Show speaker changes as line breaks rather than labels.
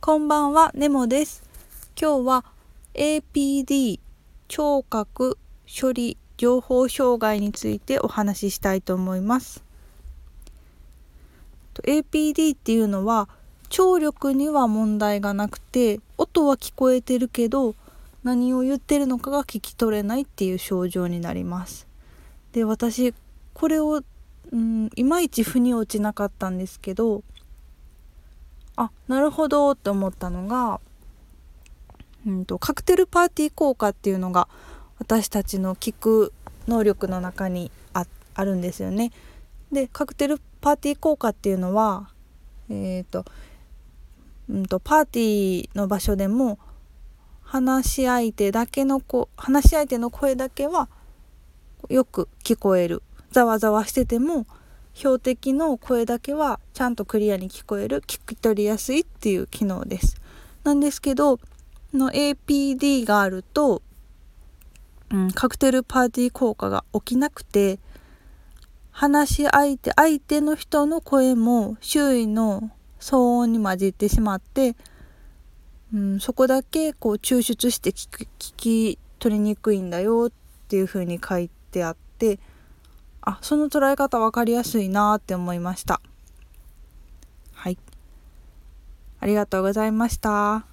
こんばんは、ネモです。今日は APD 聴覚処理情報障害についてお話ししたいと思います。APD っていうのは聴力には問題がなくて音は聞こえてるけど何を言ってるのかが聞き取れないっていう症状になります。で私これを、うん、いまいち腑に落ちなかったんですけどあなるほどって思ったのが、うんと、カクテルパーティー効果っていうのが私たちの聞く能力の中にああるんですよね。でカクテルパーティー効果っていうのはえっ、と,、うんとパーティーの場所でも話し相手だけの子話し相手の声だけはよく聞こえるざわざわしてても標的の声だけはちゃんとクリアに聞こえる聞き取りやすいっていう機能です。なんですけどの APD があると、うん、カクテルパーティー効果が起きなくて話し相手相手の人の声も周囲の騒音に混じってしまって、うん、そこだけこう抽出して聞き聞き取りにくいんだよっていう風に書いてあってあその捉え方分かりやすいなって思いました。はい。ありがとうございました。